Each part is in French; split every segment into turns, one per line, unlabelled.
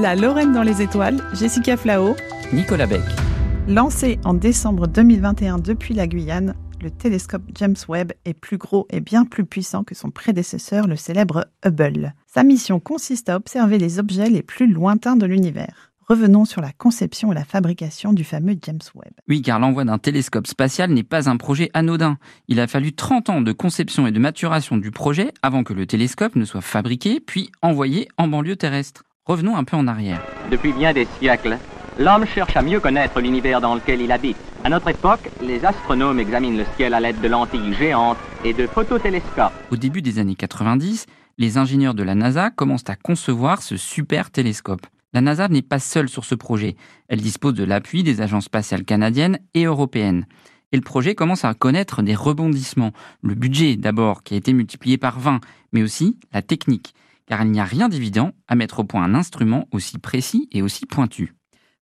La Lorraine dans les étoiles, Jessica Flao,
Nicolas Beck.
Lancé en décembre 2021 depuis la Guyane, le télescope James Webb est plus gros et bien plus puissant que son prédécesseur, le célèbre Hubble. Sa mission consiste à observer les objets les plus lointains de l'univers. Revenons sur la conception et la fabrication du fameux James Webb.
Oui, car l'envoi d'un télescope spatial n'est pas un projet anodin. Il a fallu 30 ans de conception et de maturation du projet avant que le télescope ne soit fabriqué puis envoyé en banlieue terrestre. Revenons un peu en arrière.
Depuis bien des siècles, l'homme cherche à mieux connaître l'univers dans lequel il habite. À notre époque, les astronomes examinent le ciel à l'aide de lentilles géantes et de phototélescopes.
Au début des années 90, les ingénieurs de la NASA commencent à concevoir ce super télescope. La NASA n'est pas seule sur ce projet. Elle dispose de l'appui des agences spatiales canadiennes et européennes. Et le projet commence à connaître des rebondissements. Le budget d'abord, qui a été multiplié par 20, mais aussi la technique, car il n'y a rien d'évident à mettre au point un instrument aussi précis et aussi pointu.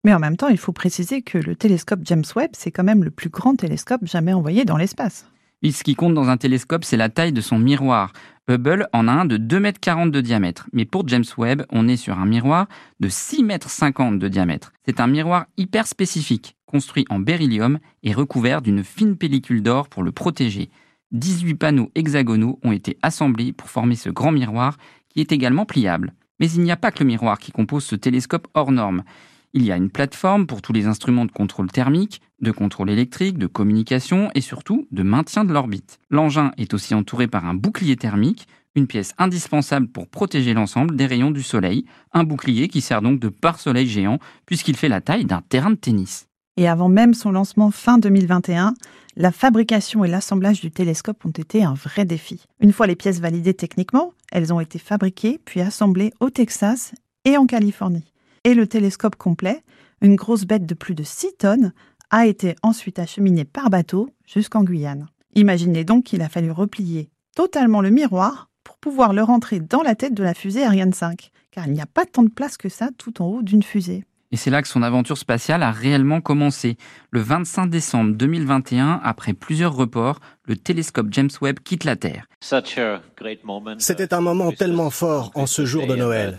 Mais en même temps, il faut préciser que le télescope James Webb, c'est quand même le plus grand télescope jamais envoyé dans l'espace.
Et ce qui compte dans un télescope, c'est la taille de son miroir. Hubble en a un de 2,40 m de diamètre. Mais pour James Webb, on est sur un miroir de 6,50 m de diamètre. C'est un miroir hyper spécifique, construit en beryllium et recouvert d'une fine pellicule d'or pour le protéger. 18 panneaux hexagonaux ont été assemblés pour former ce grand miroir qui est également pliable. Mais il n'y a pas que le miroir qui compose ce télescope hors norme. Il y a une plateforme pour tous les instruments de contrôle thermique, de contrôle électrique, de communication et surtout de maintien de l'orbite. L'engin est aussi entouré par un bouclier thermique, une pièce indispensable pour protéger l'ensemble des rayons du Soleil, un bouclier qui sert donc de pare-soleil géant puisqu'il fait la taille d'un terrain de tennis.
Et avant même son lancement fin 2021, la fabrication et l'assemblage du télescope ont été un vrai défi. Une fois les pièces validées techniquement, elles ont été fabriquées puis assemblées au Texas et en Californie et le télescope complet, une grosse bête de plus de 6 tonnes, a été ensuite acheminé par bateau jusqu'en Guyane. Imaginez donc qu'il a fallu replier totalement le miroir pour pouvoir le rentrer dans la tête de la fusée Ariane 5, car il n'y a pas tant de place que ça tout en haut d'une fusée.
Et c'est là que son aventure spatiale a réellement commencé. Le 25 décembre 2021, après plusieurs reports, le télescope James Webb quitte la Terre.
C'était un moment tellement fort en ce jour de Noël.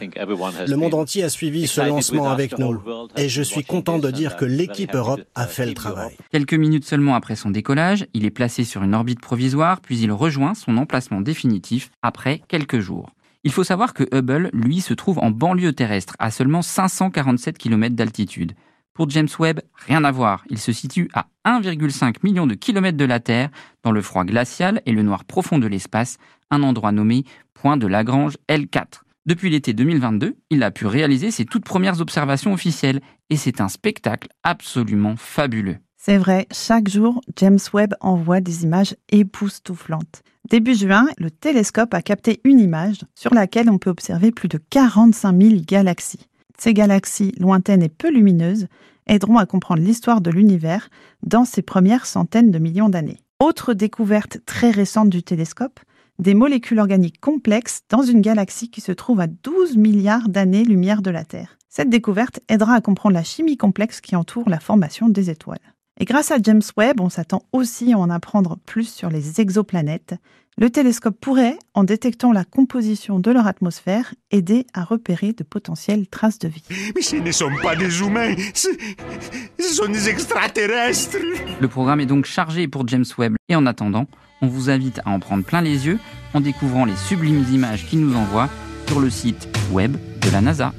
Le monde entier a suivi ce lancement avec nous. Et je suis content de dire que l'équipe Europe a fait le travail.
Quelques minutes seulement après son décollage, il est placé sur une orbite provisoire, puis il rejoint son emplacement définitif après quelques jours. Il faut savoir que Hubble, lui, se trouve en banlieue terrestre, à seulement 547 km d'altitude. Pour James Webb, rien à voir. Il se situe à 1,5 million de kilomètres de la Terre, dans le froid glacial et le noir profond de l'espace, un endroit nommé Point de Lagrange L4. Depuis l'été 2022, il a pu réaliser ses toutes premières observations officielles, et c'est un spectacle absolument fabuleux.
C'est vrai, chaque jour, James Webb envoie des images époustouflantes. Début juin, le télescope a capté une image sur laquelle on peut observer plus de 45 000 galaxies. Ces galaxies lointaines et peu lumineuses aideront à comprendre l'histoire de l'univers dans ses premières centaines de millions d'années. Autre découverte très récente du télescope, des molécules organiques complexes dans une galaxie qui se trouve à 12 milliards d'années-lumière de la Terre. Cette découverte aidera à comprendre la chimie complexe qui entoure la formation des étoiles. Et grâce à James Webb, on s'attend aussi à en apprendre plus sur les exoplanètes. Le télescope pourrait, en détectant la composition de leur atmosphère, aider à repérer de potentielles traces de vie.
Mais ce ne sont pas des humains, ce, sont des extraterrestres.
Le programme est donc chargé pour James Webb. Et en attendant, on vous invite à en prendre plein les yeux en découvrant les sublimes images qu'il nous envoie sur le site web de la NASA.